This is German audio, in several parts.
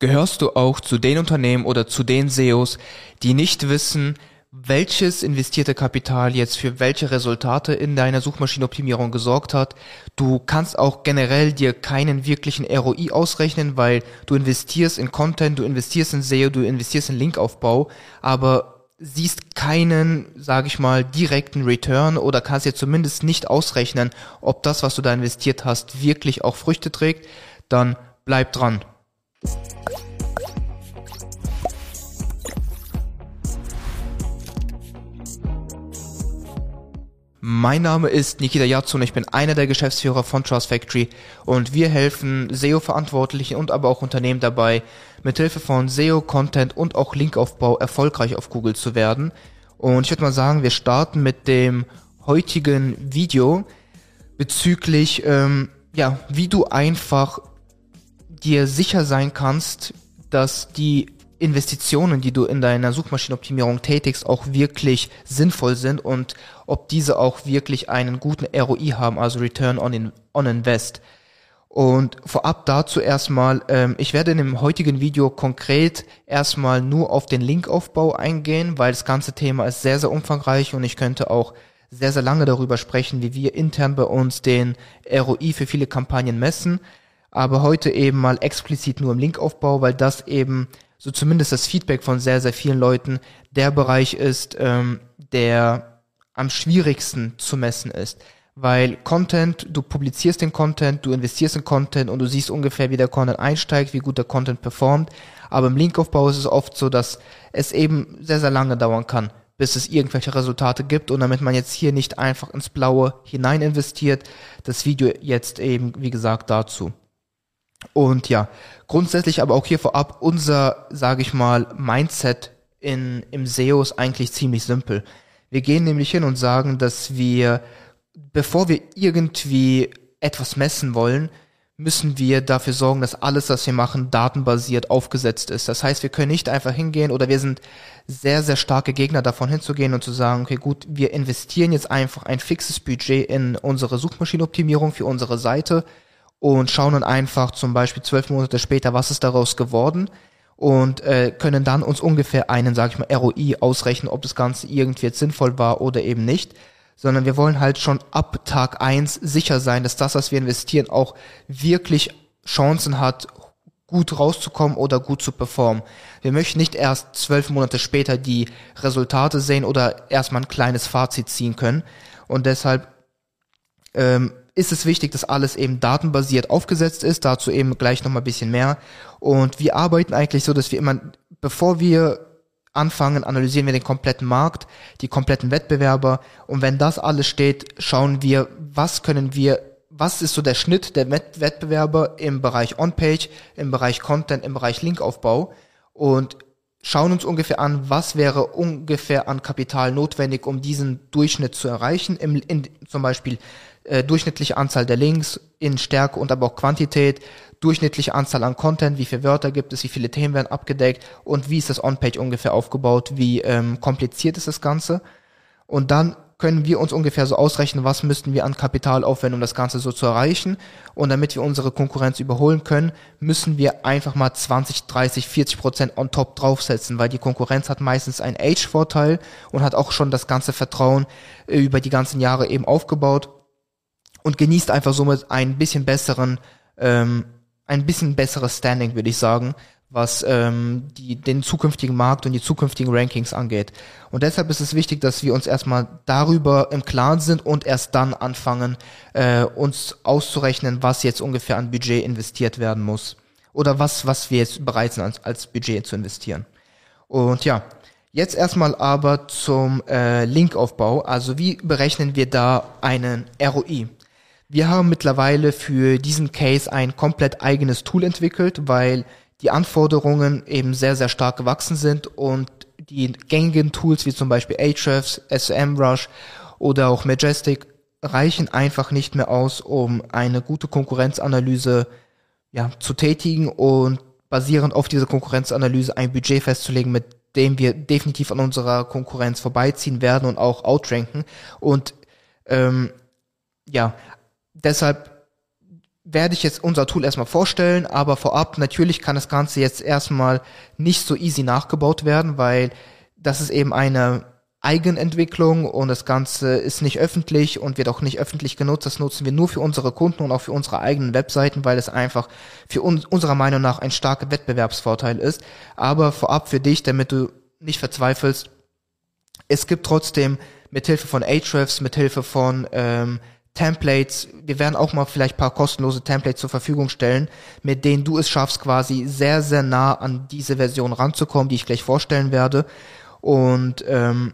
Gehörst du auch zu den Unternehmen oder zu den SEOs, die nicht wissen, welches investierte Kapital jetzt für welche Resultate in deiner Suchmaschinenoptimierung gesorgt hat. Du kannst auch generell dir keinen wirklichen ROI ausrechnen, weil du investierst in Content, du investierst in SEO, du investierst in Linkaufbau, aber siehst keinen, sage ich mal, direkten Return oder kannst dir zumindest nicht ausrechnen, ob das, was du da investiert hast, wirklich auch Früchte trägt, dann bleib dran. Mein Name ist Nikita Yatsun, ich bin einer der Geschäftsführer von Trust Factory und wir helfen SEO-Verantwortlichen und aber auch Unternehmen dabei, mithilfe von SEO, Content und auch Linkaufbau erfolgreich auf Google zu werden. Und ich würde mal sagen, wir starten mit dem heutigen Video bezüglich, ähm, ja, wie du einfach dir sicher sein kannst, dass die Investitionen, die du in deiner Suchmaschinenoptimierung tätigst, auch wirklich sinnvoll sind und ob diese auch wirklich einen guten ROI haben, also Return on, in, on Invest. Und vorab dazu erstmal, ähm, ich werde in dem heutigen Video konkret erstmal nur auf den Linkaufbau eingehen, weil das ganze Thema ist sehr, sehr umfangreich und ich könnte auch sehr, sehr lange darüber sprechen, wie wir intern bei uns den ROI für viele Kampagnen messen. Aber heute eben mal explizit nur im Linkaufbau, weil das eben so zumindest das Feedback von sehr, sehr vielen Leuten, der Bereich ist, ähm, der am schwierigsten zu messen ist. Weil Content, du publizierst den Content, du investierst in Content und du siehst ungefähr, wie der Content einsteigt, wie gut der Content performt. Aber im Linkaufbau ist es oft so, dass es eben sehr, sehr lange dauern kann, bis es irgendwelche Resultate gibt. Und damit man jetzt hier nicht einfach ins Blaue hinein investiert, das Video jetzt eben, wie gesagt, dazu. Und ja, grundsätzlich aber auch hier vorab unser, sage ich mal, Mindset in, im SEO ist eigentlich ziemlich simpel. Wir gehen nämlich hin und sagen, dass wir, bevor wir irgendwie etwas messen wollen, müssen wir dafür sorgen, dass alles, was wir machen, datenbasiert aufgesetzt ist. Das heißt, wir können nicht einfach hingehen oder wir sind sehr, sehr starke Gegner davon hinzugehen und zu sagen, okay, gut, wir investieren jetzt einfach ein fixes Budget in unsere Suchmaschinenoptimierung für unsere Seite und schauen dann einfach zum Beispiel zwölf Monate später, was ist daraus geworden und äh, können dann uns ungefähr einen, sag ich mal, ROI ausrechnen, ob das Ganze irgendwie jetzt sinnvoll war oder eben nicht. Sondern wir wollen halt schon ab Tag eins sicher sein, dass das, was wir investieren, auch wirklich Chancen hat, gut rauszukommen oder gut zu performen. Wir möchten nicht erst zwölf Monate später die Resultate sehen oder erstmal ein kleines Fazit ziehen können. Und deshalb ähm, ist es wichtig, dass alles eben datenbasiert aufgesetzt ist. Dazu eben gleich nochmal ein bisschen mehr. Und wir arbeiten eigentlich so, dass wir immer, bevor wir anfangen, analysieren wir den kompletten Markt, die kompletten Wettbewerber. Und wenn das alles steht, schauen wir, was können wir, was ist so der Schnitt der Wettbewerber im Bereich On-Page, im Bereich Content, im Bereich Linkaufbau und schauen uns ungefähr an, was wäre ungefähr an Kapital notwendig, um diesen Durchschnitt zu erreichen, im, in, zum Beispiel äh, durchschnittliche Anzahl der Links in Stärke und aber auch Quantität, durchschnittliche Anzahl an Content, wie viele Wörter gibt es, wie viele Themen werden abgedeckt und wie ist das On-Page ungefähr aufgebaut, wie ähm, kompliziert ist das Ganze. Und dann können wir uns ungefähr so ausrechnen, was müssten wir an Kapital aufwenden, um das Ganze so zu erreichen. Und damit wir unsere Konkurrenz überholen können, müssen wir einfach mal 20, 30, 40 Prozent on top draufsetzen, weil die Konkurrenz hat meistens einen Age-Vorteil und hat auch schon das ganze Vertrauen äh, über die ganzen Jahre eben aufgebaut und genießt einfach somit ein bisschen besseren, ähm, ein bisschen besseres Standing, würde ich sagen, was ähm, die, den zukünftigen Markt und die zukünftigen Rankings angeht. Und deshalb ist es wichtig, dass wir uns erstmal darüber im Klaren sind und erst dann anfangen, äh, uns auszurechnen, was jetzt ungefähr an Budget investiert werden muss. Oder was, was wir jetzt bereit sind, als, als Budget zu investieren. Und ja, jetzt erstmal aber zum äh, Linkaufbau. Also wie berechnen wir da einen ROI? Wir haben mittlerweile für diesen Case ein komplett eigenes Tool entwickelt, weil die Anforderungen eben sehr, sehr stark gewachsen sind und die gängigen Tools wie zum Beispiel Ahrefs, SMrush oder auch Majestic reichen einfach nicht mehr aus, um eine gute Konkurrenzanalyse ja, zu tätigen und basierend auf dieser Konkurrenzanalyse ein Budget festzulegen, mit dem wir definitiv an unserer Konkurrenz vorbeiziehen werden und auch outranken. Und ähm, ja, deshalb werde ich jetzt unser Tool erstmal vorstellen, aber vorab natürlich kann das Ganze jetzt erstmal nicht so easy nachgebaut werden, weil das ist eben eine Eigenentwicklung und das Ganze ist nicht öffentlich und wird auch nicht öffentlich genutzt. Das nutzen wir nur für unsere Kunden und auch für unsere eigenen Webseiten, weil es einfach für uns unserer Meinung nach ein starker Wettbewerbsvorteil ist. Aber vorab für dich, damit du nicht verzweifelst, es gibt trotzdem mithilfe von Ahrefs, mithilfe von ähm, Templates, wir werden auch mal vielleicht paar kostenlose Templates zur Verfügung stellen, mit denen du es schaffst, quasi sehr, sehr nah an diese Version ranzukommen, die ich gleich vorstellen werde. Und ähm,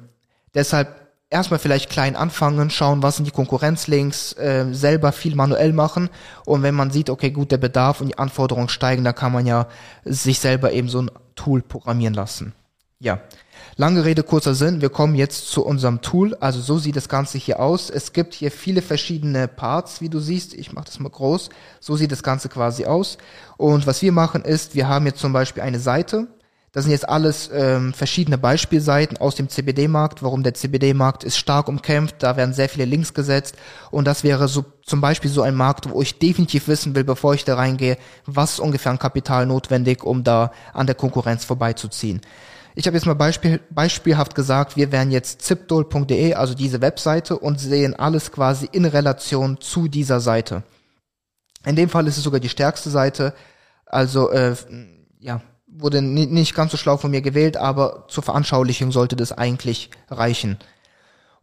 deshalb erstmal vielleicht klein anfangen, schauen, was sind die Konkurrenzlinks, äh, selber viel manuell machen. Und wenn man sieht, okay, gut, der Bedarf und die Anforderungen steigen, dann kann man ja sich selber eben so ein Tool programmieren lassen. Ja, Lange Rede, kurzer Sinn. Wir kommen jetzt zu unserem Tool. Also so sieht das Ganze hier aus. Es gibt hier viele verschiedene Parts, wie du siehst. Ich mache das mal groß. So sieht das Ganze quasi aus. Und was wir machen ist, wir haben jetzt zum Beispiel eine Seite. Das sind jetzt alles ähm, verschiedene Beispielseiten aus dem CBD-Markt. Warum der CBD-Markt ist stark umkämpft. Da werden sehr viele Links gesetzt. Und das wäre so zum Beispiel so ein Markt, wo ich definitiv wissen will, bevor ich da reingehe, was ungefähr an Kapital notwendig, um da an der Konkurrenz vorbeizuziehen. Ich habe jetzt mal Beispiel, beispielhaft gesagt, wir wären jetzt zipdol.de, also diese Webseite, und sehen alles quasi in Relation zu dieser Seite. In dem Fall ist es sogar die stärkste Seite. Also äh, ja, wurde nicht ganz so schlau von mir gewählt, aber zur Veranschaulichung sollte das eigentlich reichen.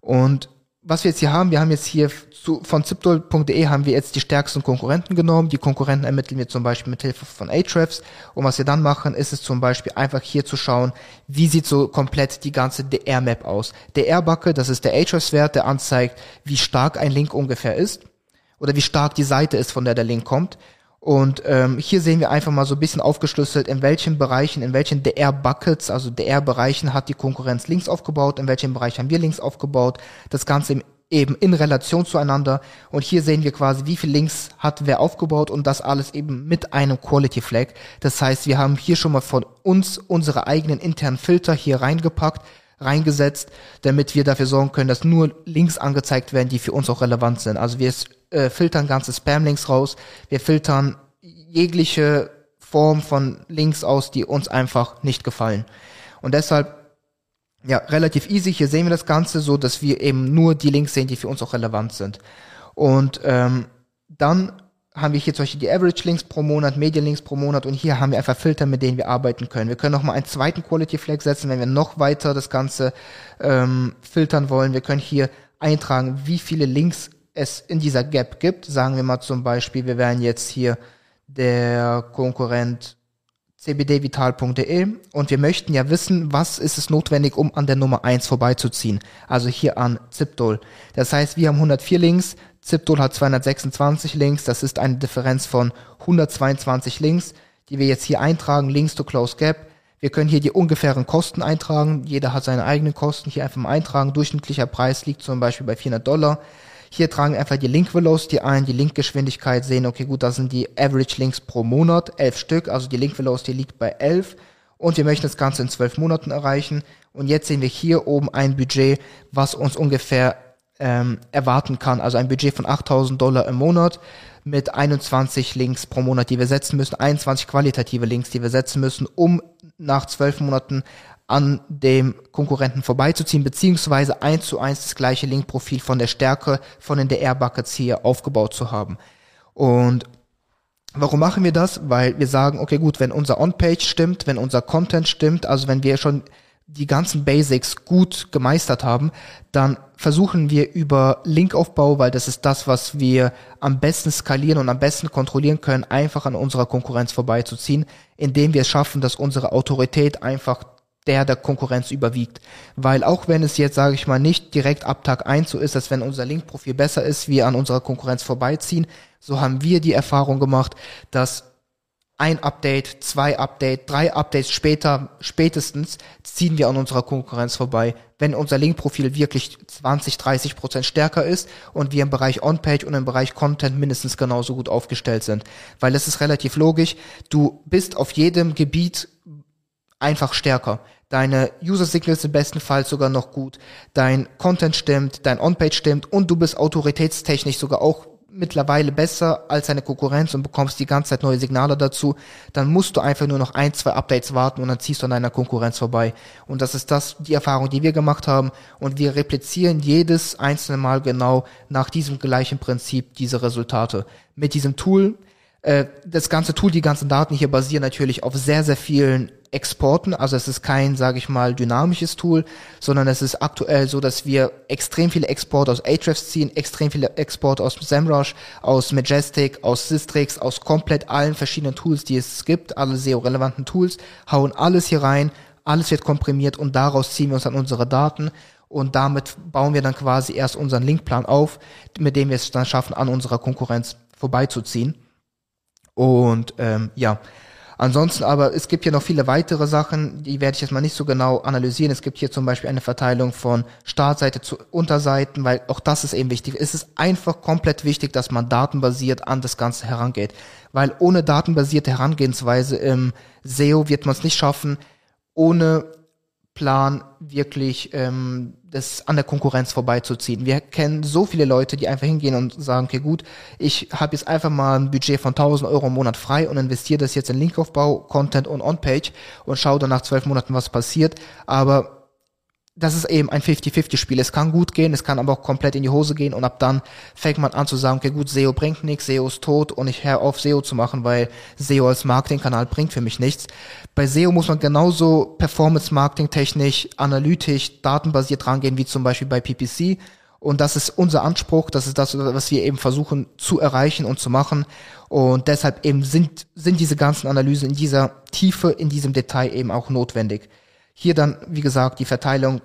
Und was wir jetzt hier haben, wir haben jetzt hier zu, von zipdol.de haben wir jetzt die stärksten Konkurrenten genommen. Die Konkurrenten ermitteln wir zum Beispiel mit Hilfe von Ahrefs. Und was wir dann machen, ist es zum Beispiel einfach hier zu schauen, wie sieht so komplett die ganze DR-Map aus. DR-Backe, das ist der Ahrefs-Wert, der anzeigt, wie stark ein Link ungefähr ist. Oder wie stark die Seite ist, von der der Link kommt. Und ähm, hier sehen wir einfach mal so ein bisschen aufgeschlüsselt, in welchen Bereichen, in welchen DR-Buckets, also DR-Bereichen hat die Konkurrenz Links aufgebaut, in welchem Bereich haben wir Links aufgebaut. Das Ganze im, eben in Relation zueinander. Und hier sehen wir quasi, wie viel Links hat wer aufgebaut und das alles eben mit einem Quality Flag. Das heißt, wir haben hier schon mal von uns unsere eigenen internen Filter hier reingepackt, reingesetzt, damit wir dafür sorgen können, dass nur Links angezeigt werden, die für uns auch relevant sind. Also wir äh, filtern ganze Spam-Links raus, wir filtern jegliche Form von Links aus, die uns einfach nicht gefallen. Und deshalb ja, relativ easy. Hier sehen wir das Ganze so, dass wir eben nur die Links sehen, die für uns auch relevant sind. Und ähm, dann haben wir hier zum Beispiel die Average Links pro Monat, Media Links pro Monat und hier haben wir einfach Filter, mit denen wir arbeiten können. Wir können nochmal einen zweiten Quality Flag setzen, wenn wir noch weiter das Ganze ähm, filtern wollen. Wir können hier eintragen, wie viele Links es in dieser Gap gibt. Sagen wir mal zum Beispiel, wir wären jetzt hier der Konkurrent cbdvital.de und wir möchten ja wissen, was ist es notwendig, um an der Nummer 1 vorbeizuziehen. Also hier an Zipdol. Das heißt, wir haben 104 Links, Zipdol hat 226 Links, das ist eine Differenz von 122 Links, die wir jetzt hier eintragen, Links to Close Gap. Wir können hier die ungefähren Kosten eintragen, jeder hat seine eigenen Kosten hier einfach mal eintragen. Durchschnittlicher Preis liegt zum Beispiel bei 400 Dollar. Hier tragen einfach die Link Velocity ein, die Linkgeschwindigkeit sehen, okay, gut, das sind die Average Links pro Monat, elf Stück, also die Link Velocity liegt bei elf. Und wir möchten das Ganze in zwölf Monaten erreichen. Und jetzt sehen wir hier oben ein Budget, was uns ungefähr ähm, erwarten kann, also ein Budget von 8000 Dollar im Monat mit 21 Links pro Monat, die wir setzen müssen, 21 qualitative Links, die wir setzen müssen, um nach zwölf Monaten an dem Konkurrenten vorbeizuziehen, beziehungsweise eins zu eins das gleiche Linkprofil von der Stärke von den DR-Buckets hier aufgebaut zu haben. Und Warum machen wir das? Weil wir sagen, okay, gut, wenn unser On-Page stimmt, wenn unser Content stimmt, also wenn wir schon die ganzen Basics gut gemeistert haben, dann versuchen wir über Linkaufbau, weil das ist das, was wir am besten skalieren und am besten kontrollieren können, einfach an unserer Konkurrenz vorbeizuziehen, indem wir es schaffen, dass unsere Autorität einfach der der Konkurrenz überwiegt. Weil auch wenn es jetzt, sage ich mal, nicht direkt ab Tag eins so ist, dass wenn unser Linkprofil besser ist, wir an unserer Konkurrenz vorbeiziehen, so haben wir die Erfahrung gemacht, dass ein Update, zwei Update, drei Updates später, spätestens ziehen wir an unserer Konkurrenz vorbei, wenn unser Linkprofil wirklich 20, 30 Prozent stärker ist und wir im Bereich On-Page und im Bereich Content mindestens genauso gut aufgestellt sind. Weil es ist relativ logisch, du bist auf jedem Gebiet einfach stärker. Deine User Signals im besten Fall sogar noch gut. Dein Content stimmt, dein On-Page stimmt und du bist autoritätstechnisch sogar auch mittlerweile besser als deine Konkurrenz und bekommst die ganze Zeit neue Signale dazu, dann musst du einfach nur noch ein, zwei Updates warten und dann ziehst du an deiner Konkurrenz vorbei. Und das ist das, die Erfahrung, die wir gemacht haben. Und wir replizieren jedes einzelne Mal genau nach diesem gleichen Prinzip diese Resultate. Mit diesem Tool, das ganze Tool, die ganzen Daten hier basieren natürlich auf sehr, sehr vielen Exporten. Also es ist kein, sage ich mal, dynamisches Tool, sondern es ist aktuell so, dass wir extrem viele Exporte aus Ahrefs ziehen, extrem viele Exporte aus SEMrush, aus Majestic, aus Systrix, aus komplett allen verschiedenen Tools, die es gibt, alle SEO-relevanten Tools, hauen alles hier rein, alles wird komprimiert und daraus ziehen wir uns dann unsere Daten und damit bauen wir dann quasi erst unseren Linkplan auf, mit dem wir es dann schaffen, an unserer Konkurrenz vorbeizuziehen. Und ähm, ja, Ansonsten aber, es gibt hier noch viele weitere Sachen, die werde ich jetzt mal nicht so genau analysieren. Es gibt hier zum Beispiel eine Verteilung von Startseite zu Unterseiten, weil auch das ist eben wichtig. Es ist einfach komplett wichtig, dass man datenbasiert an das Ganze herangeht. Weil ohne datenbasierte Herangehensweise im SEO wird man es nicht schaffen, ohne Plan wirklich ähm, das an der Konkurrenz vorbeizuziehen. Wir kennen so viele Leute, die einfach hingehen und sagen, okay gut, ich habe jetzt einfach mal ein Budget von 1000 Euro im Monat frei und investiere das jetzt in Linkaufbau, Content und On-Page und schaue dann nach zwölf Monaten, was passiert. Aber das ist eben ein 50-50-Spiel. Es kann gut gehen, es kann aber auch komplett in die Hose gehen und ab dann fängt man an zu sagen, okay, gut, SEO bringt nichts, SEO ist tot und ich höre auf SEO zu machen, weil SEO als Marketingkanal bringt für mich nichts. Bei SEO muss man genauso Performance-Marketing-technisch, analytisch, datenbasiert rangehen, wie zum Beispiel bei PPC. Und das ist unser Anspruch, das ist das, was wir eben versuchen zu erreichen und zu machen. Und deshalb eben sind, sind diese ganzen Analysen in dieser Tiefe, in diesem Detail eben auch notwendig. Hier dann, wie gesagt, die Verteilung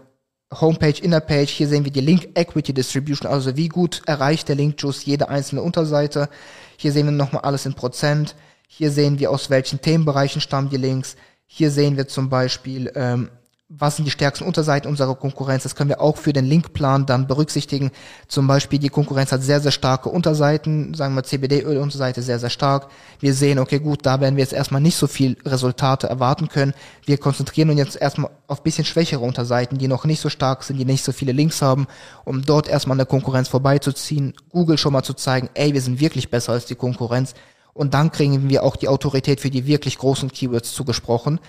Homepage, Innerpage. Hier sehen wir die Link Equity Distribution, also wie gut erreicht der Link Juice jede einzelne Unterseite. Hier sehen wir nochmal alles in Prozent. Hier sehen wir, aus welchen Themenbereichen stammen die Links. Hier sehen wir zum Beispiel, ähm, was sind die stärksten Unterseiten unserer Konkurrenz. Das können wir auch für den Linkplan dann berücksichtigen. Zum Beispiel die Konkurrenz hat sehr, sehr starke Unterseiten, sagen wir CBD-Öl-Unterseite sehr, sehr stark. Wir sehen, okay, gut, da werden wir jetzt erstmal nicht so viel Resultate erwarten können. Wir konzentrieren uns jetzt erstmal auf bisschen schwächere Unterseiten, die noch nicht so stark sind, die nicht so viele Links haben, um dort erstmal an der Konkurrenz vorbeizuziehen, Google schon mal zu zeigen, ey, wir sind wirklich besser als die Konkurrenz. Und dann kriegen wir auch die Autorität für die wirklich großen Keywords zugesprochen.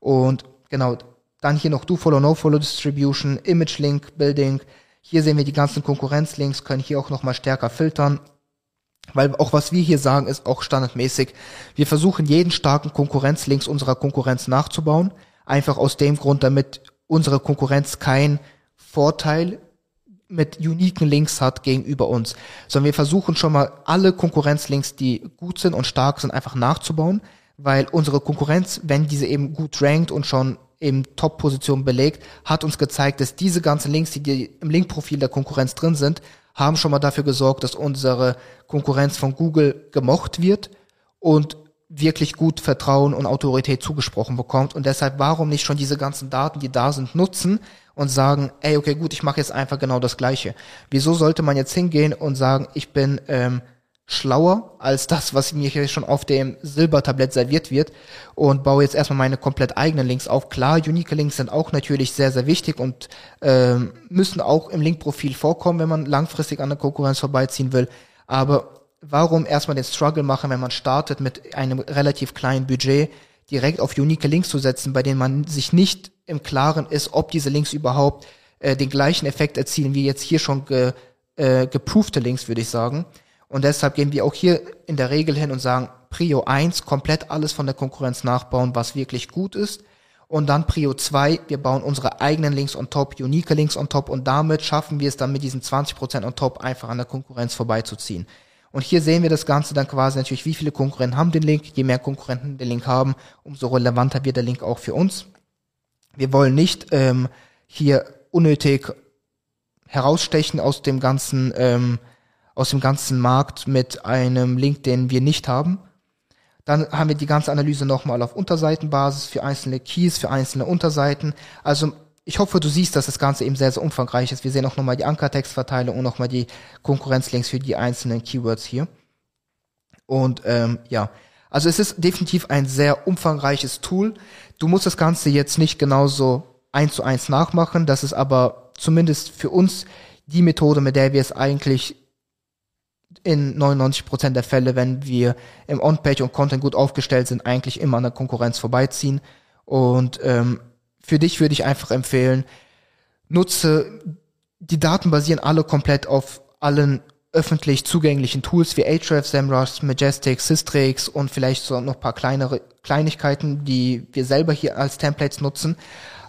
Und genau, dann hier noch Do-Follow, No-Follow Distribution, Image Link Building. Hier sehen wir die ganzen Konkurrenzlinks, können hier auch nochmal stärker filtern. Weil auch was wir hier sagen, ist auch standardmäßig. Wir versuchen jeden starken Konkurrenzlinks unserer Konkurrenz nachzubauen. Einfach aus dem Grund, damit unsere Konkurrenz keinen Vorteil mit uniken Links hat gegenüber uns. Sondern wir versuchen schon mal alle Konkurrenzlinks, die gut sind und stark sind, einfach nachzubauen. Weil unsere Konkurrenz, wenn diese eben gut rankt und schon in Top-Position belegt, hat uns gezeigt, dass diese ganzen Links, die im Linkprofil der Konkurrenz drin sind, haben schon mal dafür gesorgt, dass unsere Konkurrenz von Google gemocht wird und wirklich gut Vertrauen und Autorität zugesprochen bekommt. Und deshalb, warum nicht schon diese ganzen Daten, die da sind, nutzen und sagen, ey, okay, gut, ich mache jetzt einfach genau das Gleiche. Wieso sollte man jetzt hingehen und sagen, ich bin ähm, schlauer als das, was mir hier schon auf dem Silbertablett serviert wird und baue jetzt erstmal meine komplett eigenen Links auf. Klar, unique Links sind auch natürlich sehr, sehr wichtig und ähm, müssen auch im Linkprofil vorkommen, wenn man langfristig an der Konkurrenz vorbeiziehen will. Aber warum erstmal den Struggle machen, wenn man startet mit einem relativ kleinen Budget, direkt auf unique Links zu setzen, bei denen man sich nicht im Klaren ist, ob diese Links überhaupt äh, den gleichen Effekt erzielen wie jetzt hier schon ge, äh, geproofte Links, würde ich sagen. Und deshalb gehen wir auch hier in der Regel hin und sagen, Prio 1, komplett alles von der Konkurrenz nachbauen, was wirklich gut ist. Und dann Prio 2, wir bauen unsere eigenen Links on top, unique Links on top und damit schaffen wir es dann mit diesen 20% on top einfach an der Konkurrenz vorbeizuziehen. Und hier sehen wir das Ganze dann quasi natürlich, wie viele Konkurrenten haben den Link. Je mehr Konkurrenten den Link haben, umso relevanter wird der Link auch für uns. Wir wollen nicht ähm, hier unnötig herausstechen aus dem ganzen ähm, aus dem ganzen Markt mit einem Link, den wir nicht haben. Dann haben wir die ganze Analyse nochmal auf Unterseitenbasis für einzelne Keys, für einzelne Unterseiten. Also ich hoffe, du siehst, dass das Ganze eben sehr, sehr umfangreich ist. Wir sehen auch nochmal die Ankertextverteilung und nochmal die Konkurrenzlinks für die einzelnen Keywords hier. Und ähm, ja, also es ist definitiv ein sehr umfangreiches Tool. Du musst das Ganze jetzt nicht genauso eins zu eins nachmachen. Das ist aber zumindest für uns die Methode, mit der wir es eigentlich in 99% der Fälle, wenn wir im On-Page und Content gut aufgestellt sind, eigentlich immer an der Konkurrenz vorbeiziehen. Und ähm, für dich würde ich einfach empfehlen, nutze, die Daten basieren alle komplett auf allen öffentlich zugänglichen Tools wie Ahrefs, SEMrush, Majestic, Systrix und vielleicht so noch paar kleinere Kleinigkeiten, die wir selber hier als Templates nutzen.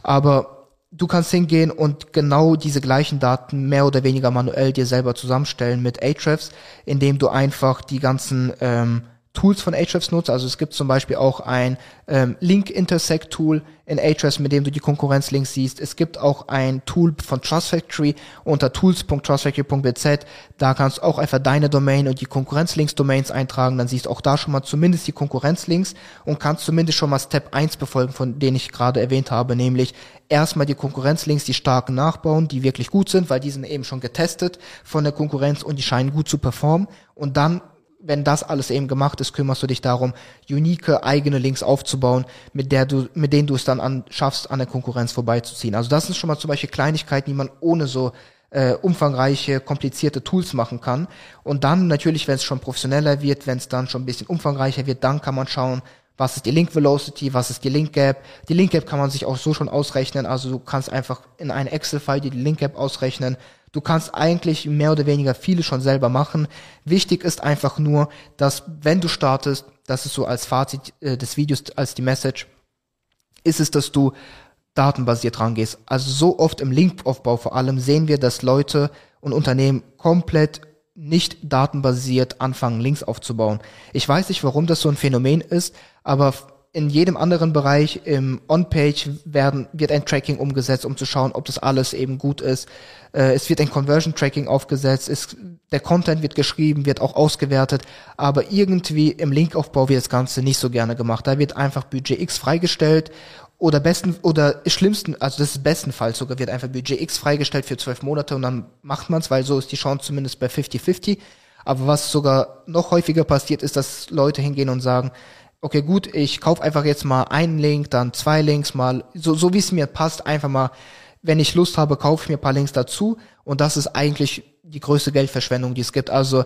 Aber du kannst hingehen und genau diese gleichen Daten mehr oder weniger manuell dir selber zusammenstellen mit Ahrefs, indem du einfach die ganzen ähm, Tools von Ahrefs nutzt. Also es gibt zum Beispiel auch ein ähm, Link-Intersect-Tool in Ahrefs, mit dem du die Konkurrenzlinks siehst. Es gibt auch ein Tool von Trust Factory unter tools.trustfactory.bz. Da kannst du auch einfach deine Domain und die Konkurrenzlinks-Domains eintragen. Dann siehst du auch da schon mal zumindest die Konkurrenzlinks und kannst zumindest schon mal Step 1 befolgen, von denen ich gerade erwähnt habe, nämlich erstmal die Konkurrenzlinks, die starken nachbauen, die wirklich gut sind, weil die sind eben schon getestet von der Konkurrenz und die scheinen gut zu performen. Und dann wenn das alles eben gemacht ist, kümmerst du dich darum, unique eigene Links aufzubauen, mit der du, mit denen du es dann an, schaffst, an der Konkurrenz vorbeizuziehen. Also das sind schon mal zum Beispiel Kleinigkeiten, die man ohne so äh, umfangreiche, komplizierte Tools machen kann. Und dann natürlich, wenn es schon professioneller wird, wenn es dann schon ein bisschen umfangreicher wird, dann kann man schauen, was ist die Link Velocity, was ist die Link Gap. Die Link Gap kann man sich auch so schon ausrechnen, also du kannst einfach in eine Excel-File die Link Gap ausrechnen, Du kannst eigentlich mehr oder weniger viele schon selber machen. Wichtig ist einfach nur, dass wenn du startest, das ist so als Fazit äh, des Videos, als die Message, ist es, dass du datenbasiert rangehst. Also so oft im Linkaufbau vor allem sehen wir, dass Leute und Unternehmen komplett nicht datenbasiert anfangen, Links aufzubauen. Ich weiß nicht, warum das so ein Phänomen ist, aber in jedem anderen Bereich im On-Page werden, wird ein Tracking umgesetzt, um zu schauen, ob das alles eben gut ist. Äh, es wird ein Conversion-Tracking aufgesetzt, es, der Content wird geschrieben, wird auch ausgewertet, aber irgendwie im Linkaufbau wird das Ganze nicht so gerne gemacht. Da wird einfach Budget X freigestellt oder besten oder schlimmsten, also das ist bestenfalls sogar wird einfach Budget X freigestellt für zwölf Monate und dann macht man's, weil so ist die Chance zumindest bei 50-50. Aber was sogar noch häufiger passiert, ist, dass Leute hingehen und sagen, okay, gut, ich kaufe einfach jetzt mal einen Link, dann zwei Links mal, so, so wie es mir passt, einfach mal, wenn ich Lust habe, kaufe ich mir ein paar Links dazu und das ist eigentlich die größte Geldverschwendung, die es gibt. Also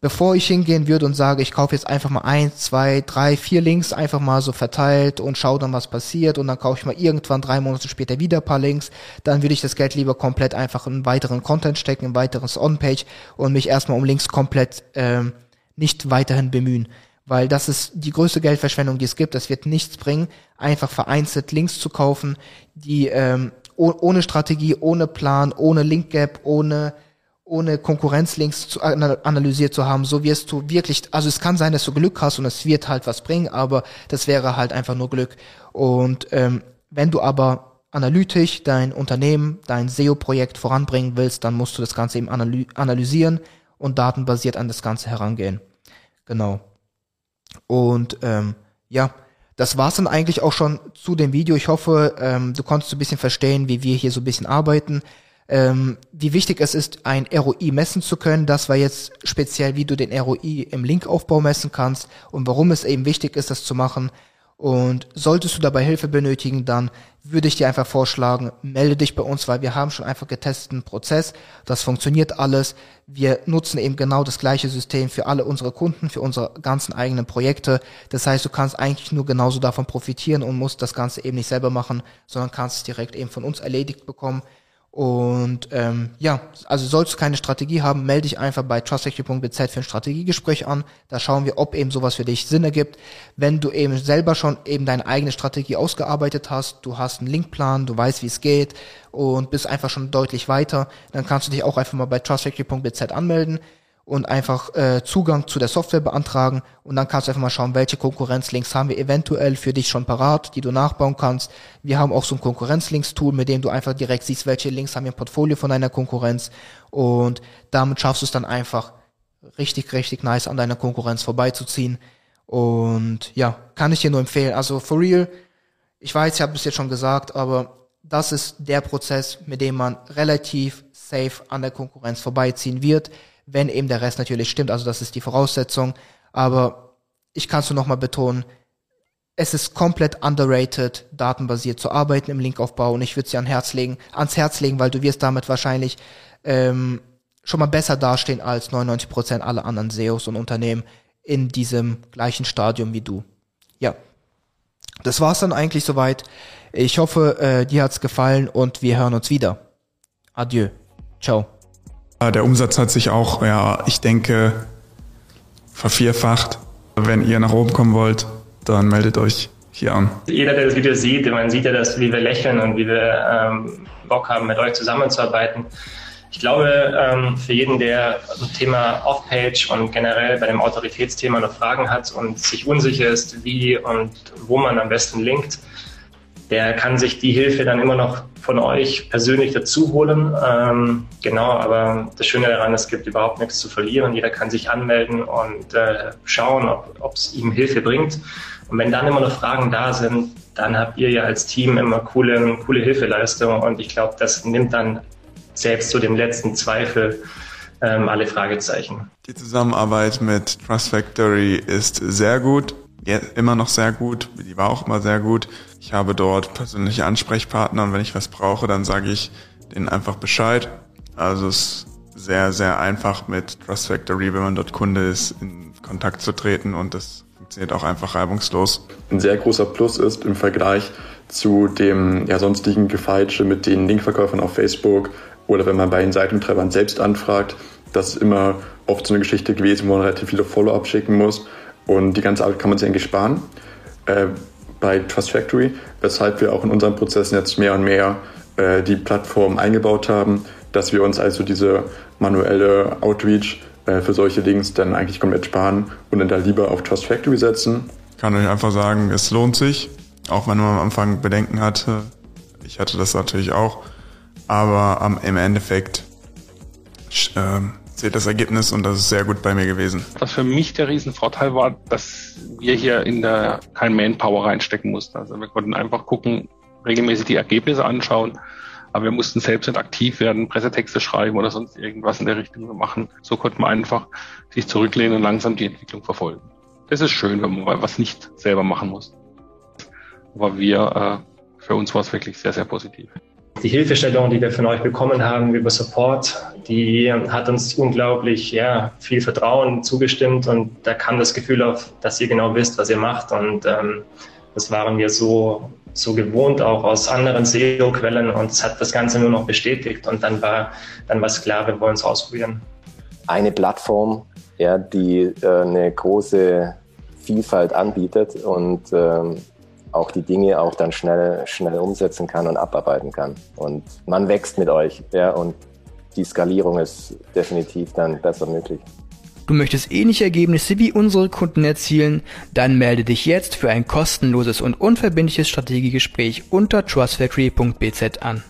bevor ich hingehen würde und sage, ich kaufe jetzt einfach mal eins, zwei, drei, vier Links einfach mal so verteilt und schaue dann, was passiert und dann kaufe ich mal irgendwann drei Monate später wieder ein paar Links, dann würde ich das Geld lieber komplett einfach in weiteren Content stecken, in weiteres On-Page und mich erstmal um Links komplett ähm, nicht weiterhin bemühen weil das ist die größte Geldverschwendung, die es gibt. Das wird nichts bringen, einfach vereinzelt Links zu kaufen, die ähm, ohne Strategie, ohne Plan, ohne Link Gap, ohne ohne Konkurrenzlinks zu analysiert zu haben, so wirst du wirklich, also es kann sein, dass du Glück hast und es wird halt was bringen, aber das wäre halt einfach nur Glück. Und ähm, wenn du aber analytisch dein Unternehmen, dein SEO-Projekt voranbringen willst, dann musst du das Ganze eben analysieren und datenbasiert an das Ganze herangehen. Genau. Und ähm, ja, das war's dann eigentlich auch schon zu dem Video. Ich hoffe, ähm, du konntest so ein bisschen verstehen, wie wir hier so ein bisschen arbeiten. Ähm, wie wichtig es ist, ein ROI messen zu können. Das war jetzt speziell, wie du den ROI im Linkaufbau messen kannst und warum es eben wichtig ist, das zu machen. Und solltest du dabei Hilfe benötigen, dann würde ich dir einfach vorschlagen, melde dich bei uns, weil wir haben schon einfach getesteten Prozess. Das funktioniert alles. Wir nutzen eben genau das gleiche System für alle unsere Kunden, für unsere ganzen eigenen Projekte. Das heißt, du kannst eigentlich nur genauso davon profitieren und musst das Ganze eben nicht selber machen, sondern kannst es direkt eben von uns erledigt bekommen. Und ähm, ja, also sollst du keine Strategie haben, melde dich einfach bei trustactive.bz für ein Strategiegespräch an. Da schauen wir, ob eben sowas für dich Sinn ergibt. Wenn du eben selber schon eben deine eigene Strategie ausgearbeitet hast, du hast einen Linkplan, du weißt, wie es geht und bist einfach schon deutlich weiter, dann kannst du dich auch einfach mal bei trustactive.bz anmelden und einfach äh, Zugang zu der Software beantragen und dann kannst du einfach mal schauen, welche Konkurrenzlinks haben wir eventuell für dich schon parat, die du nachbauen kannst. Wir haben auch so ein Konkurrenzlinks-Tool, mit dem du einfach direkt siehst, welche Links haben wir im Portfolio von deiner Konkurrenz und damit schaffst du es dann einfach richtig, richtig nice an deiner Konkurrenz vorbeizuziehen und ja, kann ich dir nur empfehlen. Also for real, ich weiß, ich habe es jetzt schon gesagt, aber das ist der Prozess, mit dem man relativ safe an der Konkurrenz vorbeiziehen wird wenn eben der Rest natürlich stimmt. Also das ist die Voraussetzung. Aber ich kann es nur nochmal betonen, es ist komplett underrated, datenbasiert zu arbeiten im Linkaufbau und ich würde es dir an Herz legen, ans Herz legen, weil du wirst damit wahrscheinlich ähm, schon mal besser dastehen als 99% aller anderen SEOs und Unternehmen in diesem gleichen Stadium wie du. Ja, das war's dann eigentlich soweit. Ich hoffe, äh, dir hat's gefallen und wir hören uns wieder. Adieu. Ciao. Der Umsatz hat sich auch, ja, ich denke, vervierfacht. Wenn ihr nach oben kommen wollt, dann meldet euch hier an. Jeder, der das Video sieht, man sieht ja, dass, wie wir lächeln und wie wir ähm, Bock haben, mit euch zusammenzuarbeiten. Ich glaube, ähm, für jeden, der zum Thema Off-Page und generell bei dem Autoritätsthema noch Fragen hat und sich unsicher ist, wie und wo man am besten linkt, der kann sich die Hilfe dann immer noch von euch persönlich dazu holen. Ähm, genau, aber das Schöne daran, es gibt überhaupt nichts zu verlieren. Jeder kann sich anmelden und äh, schauen, ob es ihm Hilfe bringt. Und wenn dann immer noch Fragen da sind, dann habt ihr ja als Team immer coole, coole Hilfeleistung. Und ich glaube, das nimmt dann selbst zu dem letzten Zweifel ähm, alle Fragezeichen. Die Zusammenarbeit mit Trust Factory ist sehr gut, immer noch sehr gut, die war auch immer sehr gut. Ich habe dort persönliche Ansprechpartner und wenn ich was brauche, dann sage ich denen einfach Bescheid. Also es ist sehr, sehr einfach mit Trust Factory, wenn man dort Kunde ist, in Kontakt zu treten und das funktioniert auch einfach reibungslos. Ein sehr großer Plus ist im Vergleich zu dem ja, sonstigen Gefeitsche mit den Linkverkäufern auf Facebook oder wenn man bei den Seitentreibern selbst anfragt, das ist immer oft so eine Geschichte gewesen, wo man relativ viele Follow-up schicken muss. Und die ganze Arbeit kann man sich eigentlich sparen äh, bei Trust Factory, weshalb wir auch in unseren Prozessen jetzt mehr und mehr äh, die Plattform eingebaut haben, dass wir uns also diese manuelle Outreach äh, für solche Links dann eigentlich komplett sparen und dann da lieber auf Trust Factory setzen. Ich kann euch einfach sagen, es lohnt sich, auch wenn man am Anfang Bedenken hatte. Ich hatte das natürlich auch aber ähm, im Endeffekt äh, zählt das Ergebnis und das ist sehr gut bei mir gewesen. Was für mich der Riesenvorteil war, dass wir hier in der kein Manpower reinstecken mussten. Also wir konnten einfach gucken, regelmäßig die Ergebnisse anschauen, aber wir mussten selbst nicht aktiv werden, Pressetexte schreiben oder sonst irgendwas in der Richtung machen. So konnte man einfach sich zurücklehnen und langsam die Entwicklung verfolgen. Das ist schön, wenn man was nicht selber machen muss. Aber wir, äh, für uns war es wirklich sehr, sehr positiv. Die Hilfestellung, die wir von euch bekommen haben über Support, die hat uns unglaublich ja, viel Vertrauen zugestimmt und da kam das Gefühl auf, dass ihr genau wisst, was ihr macht und ähm, das waren wir so, so gewohnt auch aus anderen SEO-Quellen und es hat das Ganze nur noch bestätigt und dann war dann war es klar, wir wollen es ausprobieren. Eine Plattform, ja, die äh, eine große Vielfalt anbietet und ähm, auch die Dinge auch dann schnell, schnell umsetzen kann und abarbeiten kann. Und man wächst mit euch, ja, und die Skalierung ist definitiv dann besser möglich. Du möchtest ähnliche Ergebnisse wie unsere Kunden erzielen? Dann melde dich jetzt für ein kostenloses und unverbindliches Strategiegespräch unter trustfactory.bz an.